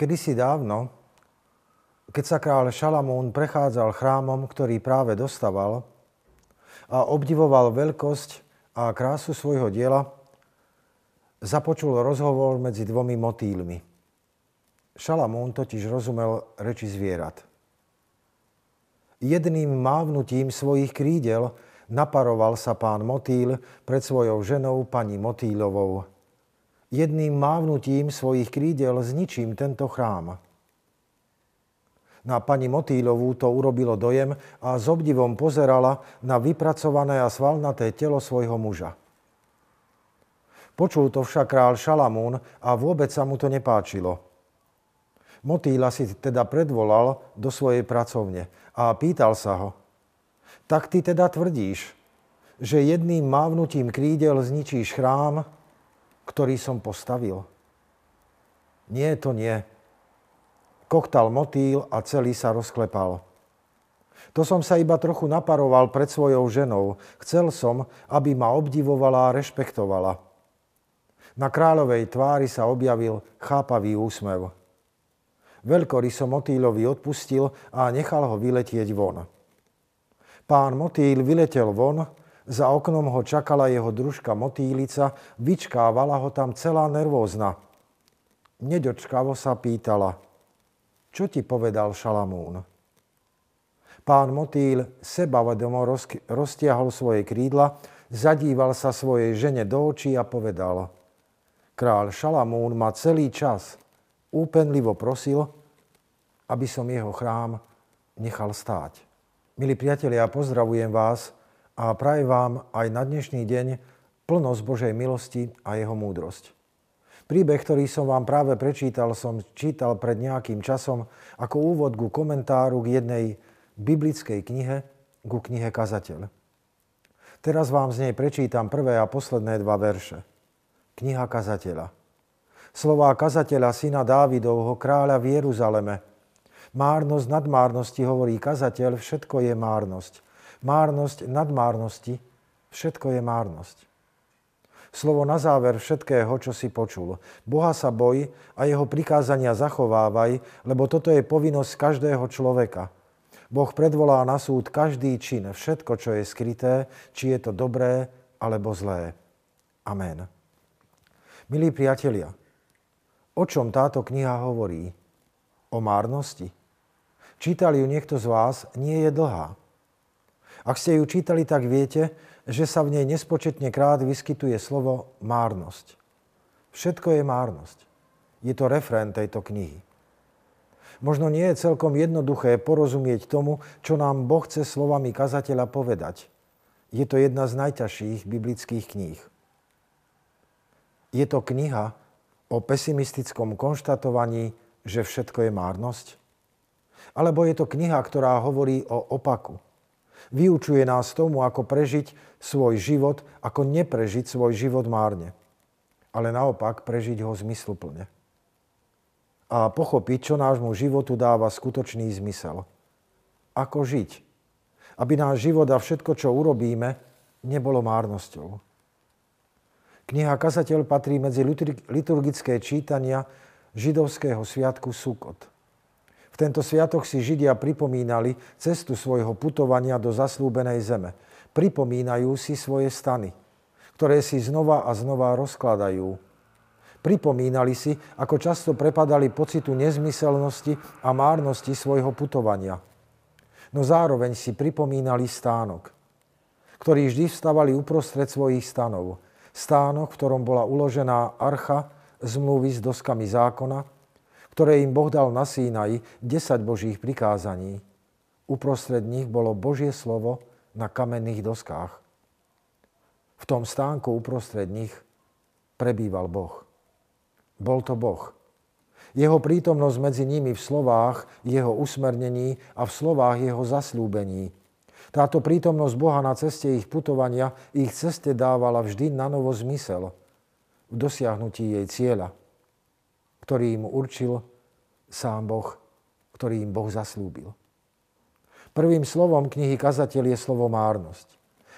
Kedysi dávno, keď sa kráľ Šalamún prechádzal chrámom, ktorý práve dostaval a obdivoval veľkosť a krásu svojho diela, započul rozhovor medzi dvomi motýlmi. Šalamún totiž rozumel reči zvierat. Jedným mávnutím svojich krídel naparoval sa pán Motýl pred svojou ženou pani Motýlovou jedným mávnutím svojich krídel zničím tento chrám. Na pani Motýlovú to urobilo dojem a s obdivom pozerala na vypracované a svalnaté telo svojho muža. Počul to však král Šalamún a vôbec sa mu to nepáčilo. Motýla si teda predvolal do svojej pracovne a pýtal sa ho, tak ty teda tvrdíš, že jedným mávnutím krídel zničíš chrám, ktorý som postavil? Nie, to nie. Koktal motýl a celý sa rozklepal. To som sa iba trochu naparoval pred svojou ženou. Chcel som, aby ma obdivovala a rešpektovala. Na kráľovej tvári sa objavil chápavý úsmev. Veľkoryso motýlovi odpustil a nechal ho vyletieť von. Pán motýl vyletel von za oknom ho čakala jeho družka motýlica, vyčkávala ho tam celá nervózna. Nedočkavo sa pýtala, čo ti povedal Šalamún? Pán motýl sebavedomo roztiahol svoje krídla, zadíval sa svojej žene do očí a povedal, Kráľ Šalamún ma celý čas úpenlivo prosil, aby som jeho chrám nechal stáť. Milí priatelia, pozdravujem vás a praje vám aj na dnešný deň plnosť Božej milosti a jeho múdrosť. Príbeh, ktorý som vám práve prečítal, som čítal pred nejakým časom ako úvod ku komentáru k jednej biblickej knihe, ku knihe Kazateľ. Teraz vám z nej prečítam prvé a posledné dva verše. Kniha Kazateľa. Slová kazateľa syna Dávidovho, kráľa v Jeruzaleme. Márnosť nadmárnosti hovorí kazateľ, všetko je márnosť márnosť nadmárnosti, všetko je márnosť. Slovo na záver všetkého, čo si počul. Boha sa boj a jeho prikázania zachovávaj, lebo toto je povinnosť každého človeka. Boh predvolá na súd každý čin, všetko, čo je skryté, či je to dobré alebo zlé. Amen. Milí priatelia, o čom táto kniha hovorí? O márnosti. Čítal ju niekto z vás, nie je dlhá. Ak ste ju čítali, tak viete, že sa v nej nespočetne krát vyskytuje slovo márnosť. Všetko je márnosť. Je to refrén tejto knihy. Možno nie je celkom jednoduché porozumieť tomu, čo nám Boh chce slovami kazateľa povedať. Je to jedna z najťažších biblických kníh. Je to kniha o pesimistickom konštatovaní, že všetko je márnosť? Alebo je to kniha, ktorá hovorí o opaku, Vyučuje nás tomu, ako prežiť svoj život, ako neprežiť svoj život márne. Ale naopak prežiť ho zmysluplne. A pochopiť, čo nášmu životu dáva skutočný zmysel. Ako žiť. Aby náš život a všetko, čo urobíme, nebolo márnosťou. Kniha Kazateľ patrí medzi liturgické čítania židovského sviatku Sukot tento sviatok si Židia pripomínali cestu svojho putovania do zaslúbenej zeme. Pripomínajú si svoje stany, ktoré si znova a znova rozkladajú. Pripomínali si, ako často prepadali pocitu nezmyselnosti a márnosti svojho putovania. No zároveň si pripomínali stánok, ktorí vždy vstavali uprostred svojich stanov. Stánok, v ktorom bola uložená archa zmluvy s doskami zákona, ktoré im Boh dal na Sínaji, 10 Božích prikázaní. Uprostred nich bolo Božie slovo na kamenných doskách. V tom stánku uprostred nich prebýval Boh. Bol to Boh. Jeho prítomnosť medzi nimi v slovách jeho usmernení a v slovách jeho zaslúbení. Táto prítomnosť Boha na ceste ich putovania ich ceste dávala vždy na novo zmysel v dosiahnutí jej cieľa ktorý im určil sám Boh, ktorý im Boh zaslúbil. Prvým slovom knihy Kazateľ je slovo márnosť.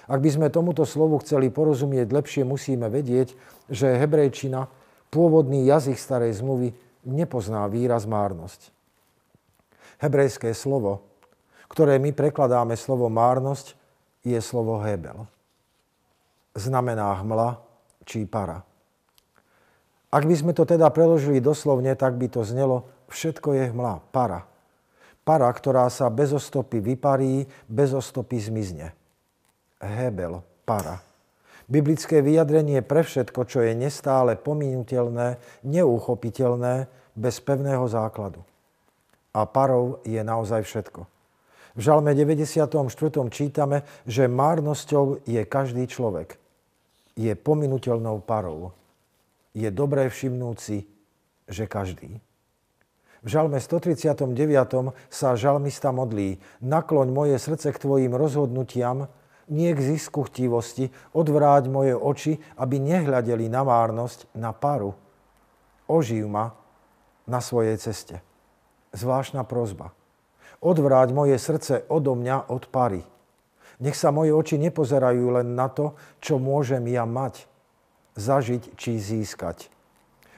Ak by sme tomuto slovu chceli porozumieť lepšie, musíme vedieť, že hebrejčina, pôvodný jazyk starej zmluvy, nepozná výraz márnosť. Hebrejské slovo, ktoré my prekladáme slovo márnosť, je slovo hebel. Znamená hmla či para. Ak by sme to teda preložili doslovne, tak by to znelo všetko je hmla, para. Para, ktorá sa bez ostopy vyparí, bez ostopy zmizne. Hebel, para. Biblické vyjadrenie pre všetko, čo je nestále pominutelné, neuchopiteľné, bez pevného základu. A parou je naozaj všetko. V Žalme 94. čítame, že márnosťou je každý človek. Je pominutelnou parou je dobré všimnúť si, že každý. V žalme 139. sa žalmista modlí, nakloň moje srdce k tvojim rozhodnutiam, nie k zisku chtivosti, odvráť moje oči, aby nehľadeli na márnosť, na paru. Oživ ma na svojej ceste. Zvláštna prozba. Odvráť moje srdce odo mňa od pary. Nech sa moje oči nepozerajú len na to, čo môžem ja mať, zažiť či získať.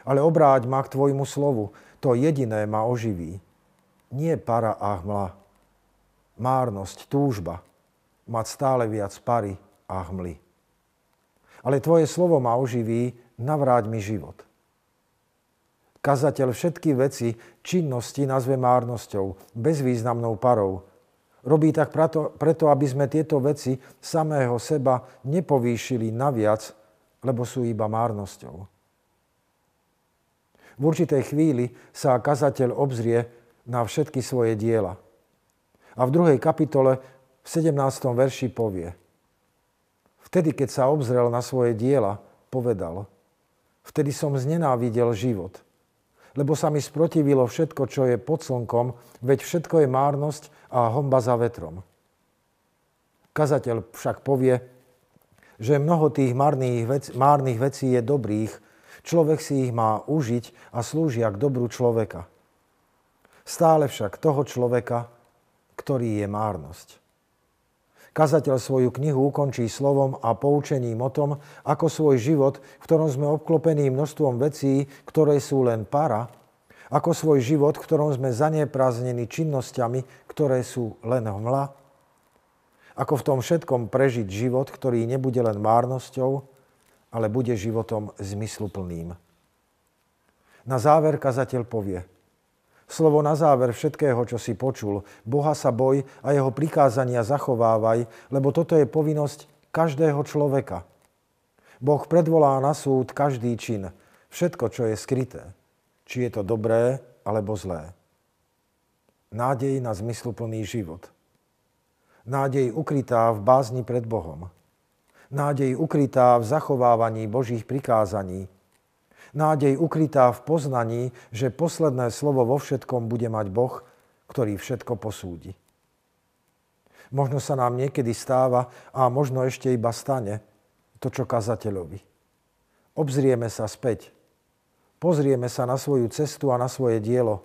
Ale obráť ma k Tvojmu slovu, to jediné ma oživí. Nie para a hmla, márnosť, túžba, mať stále viac pary a hmly. Ale Tvoje slovo ma oživí, navráť mi život. Kazateľ všetky veci, činnosti nazve márnosťou, bezvýznamnou parou. Robí tak preto, preto, aby sme tieto veci samého seba nepovýšili naviac, lebo sú iba márnosťou. V určitej chvíli sa kazateľ obzrie na všetky svoje diela. A v druhej kapitole v 17. verši povie Vtedy, keď sa obzrel na svoje diela, povedal Vtedy som znenávidel život, lebo sa mi sprotivilo všetko, čo je pod slnkom, veď všetko je márnosť a homba za vetrom. Kazateľ však povie, že mnoho tých márnych, vec, márnych vecí je dobrých, človek si ich má užiť a slúžia k dobru človeka. Stále však toho človeka, ktorý je márnosť. Kazateľ svoju knihu ukončí slovom a poučením o tom, ako svoj život, v ktorom sme obklopení množstvom vecí, ktoré sú len para, ako svoj život, v ktorom sme zanepráznení činnosťami, ktoré sú len hmla, ako v tom všetkom prežiť život, ktorý nebude len márnosťou, ale bude životom zmysluplným. Na záver kazateľ povie, slovo na záver všetkého, čo si počul, Boha sa boj a jeho prikázania zachovávaj, lebo toto je povinnosť každého človeka. Boh predvolá na súd každý čin, všetko, čo je skryté, či je to dobré alebo zlé. Nádej na zmysluplný život – Nádej ukrytá v bázni pred Bohom. Nádej ukrytá v zachovávaní Božích prikázaní. Nádej ukrytá v poznaní, že posledné slovo vo všetkom bude mať Boh, ktorý všetko posúdi. Možno sa nám niekedy stáva a možno ešte iba stane to, čo kazateľovi. Obzrieme sa späť. Pozrieme sa na svoju cestu a na svoje dielo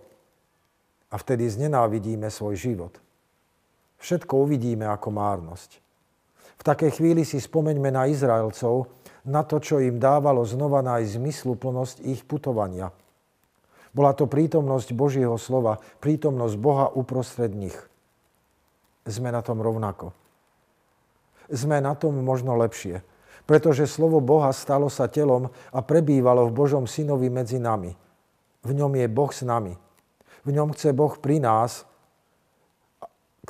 a vtedy znenávidíme svoj život – všetko uvidíme ako márnosť. V takej chvíli si spomeňme na Izraelcov, na to, čo im dávalo znova nájsť zmysluplnosť ich putovania. Bola to prítomnosť Božieho slova, prítomnosť Boha uprostred nich. Sme na tom rovnako. Sme na tom možno lepšie, pretože slovo Boha stalo sa telom a prebývalo v Božom synovi medzi nami. V ňom je Boh s nami. V ňom chce Boh pri nás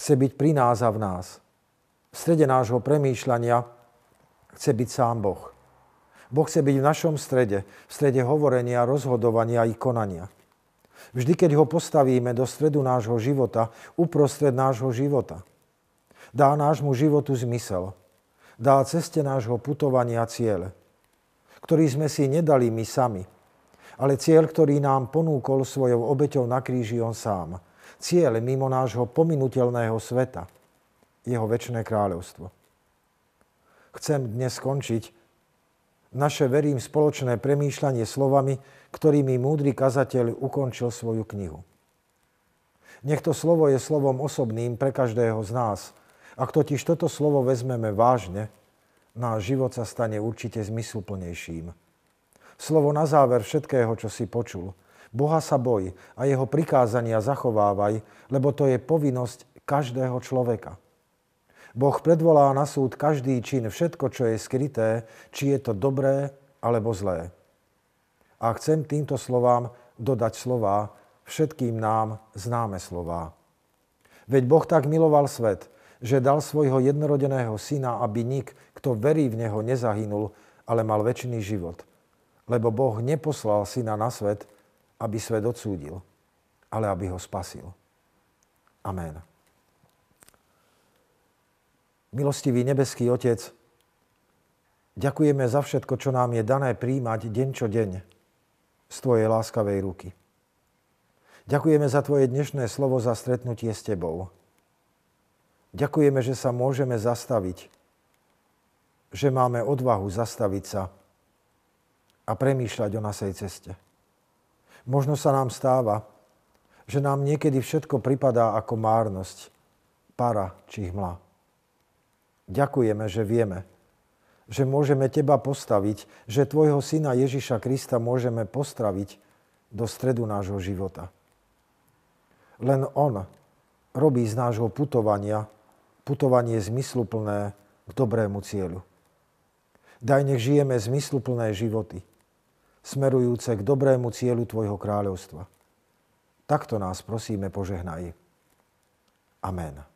chce byť pri nás a v nás. V strede nášho premýšľania chce byť sám Boh. Boh chce byť v našom strede, v strede hovorenia, rozhodovania i konania. Vždy, keď ho postavíme do stredu nášho života, uprostred nášho života, dá nášmu životu zmysel, dá ceste nášho putovania ciele, ktorý sme si nedali my sami, ale cieľ, ktorý nám ponúkol svojou obeťou na kríži on sám – cieľ mimo nášho pominutelného sveta, jeho väčšné kráľovstvo. Chcem dnes skončiť naše, verím, spoločné premýšľanie slovami, ktorými múdry kazateľ ukončil svoju knihu. Nech to slovo je slovom osobným pre každého z nás. Ak totiž toto slovo vezmeme vážne, náš život sa stane určite zmysluplnejším. Slovo na záver všetkého, čo si počul – Boha sa boj a jeho prikázania zachovávaj, lebo to je povinnosť každého človeka. Boh predvolá na súd každý čin, všetko, čo je skryté, či je to dobré alebo zlé. A chcem týmto slovám dodať slova, všetkým nám známe slova. Veď Boh tak miloval svet, že dal svojho jednorodeného syna, aby nik, kto verí v Neho, nezahynul, ale mal väčší život. Lebo Boh neposlal syna na svet, aby svet odsúdil, ale aby ho spasil. Amen. Milostivý nebeský Otec, ďakujeme za všetko, čo nám je dané príjmať deň čo deň z Tvojej láskavej ruky. Ďakujeme za Tvoje dnešné slovo, za stretnutie s Tebou. Ďakujeme, že sa môžeme zastaviť, že máme odvahu zastaviť sa a premýšľať o nasej ceste. Možno sa nám stáva, že nám niekedy všetko pripadá ako márnosť, para či hmla. Ďakujeme, že vieme, že môžeme Teba postaviť, že Tvojho Syna Ježiša Krista môžeme postaviť do stredu nášho života. Len On robí z nášho putovania putovanie zmysluplné k dobrému cieľu. Daj nech žijeme zmysluplné životy, smerujúce k dobrému cieľu Tvojho kráľovstva. Takto nás prosíme požehnaj. Amen.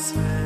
Christmas.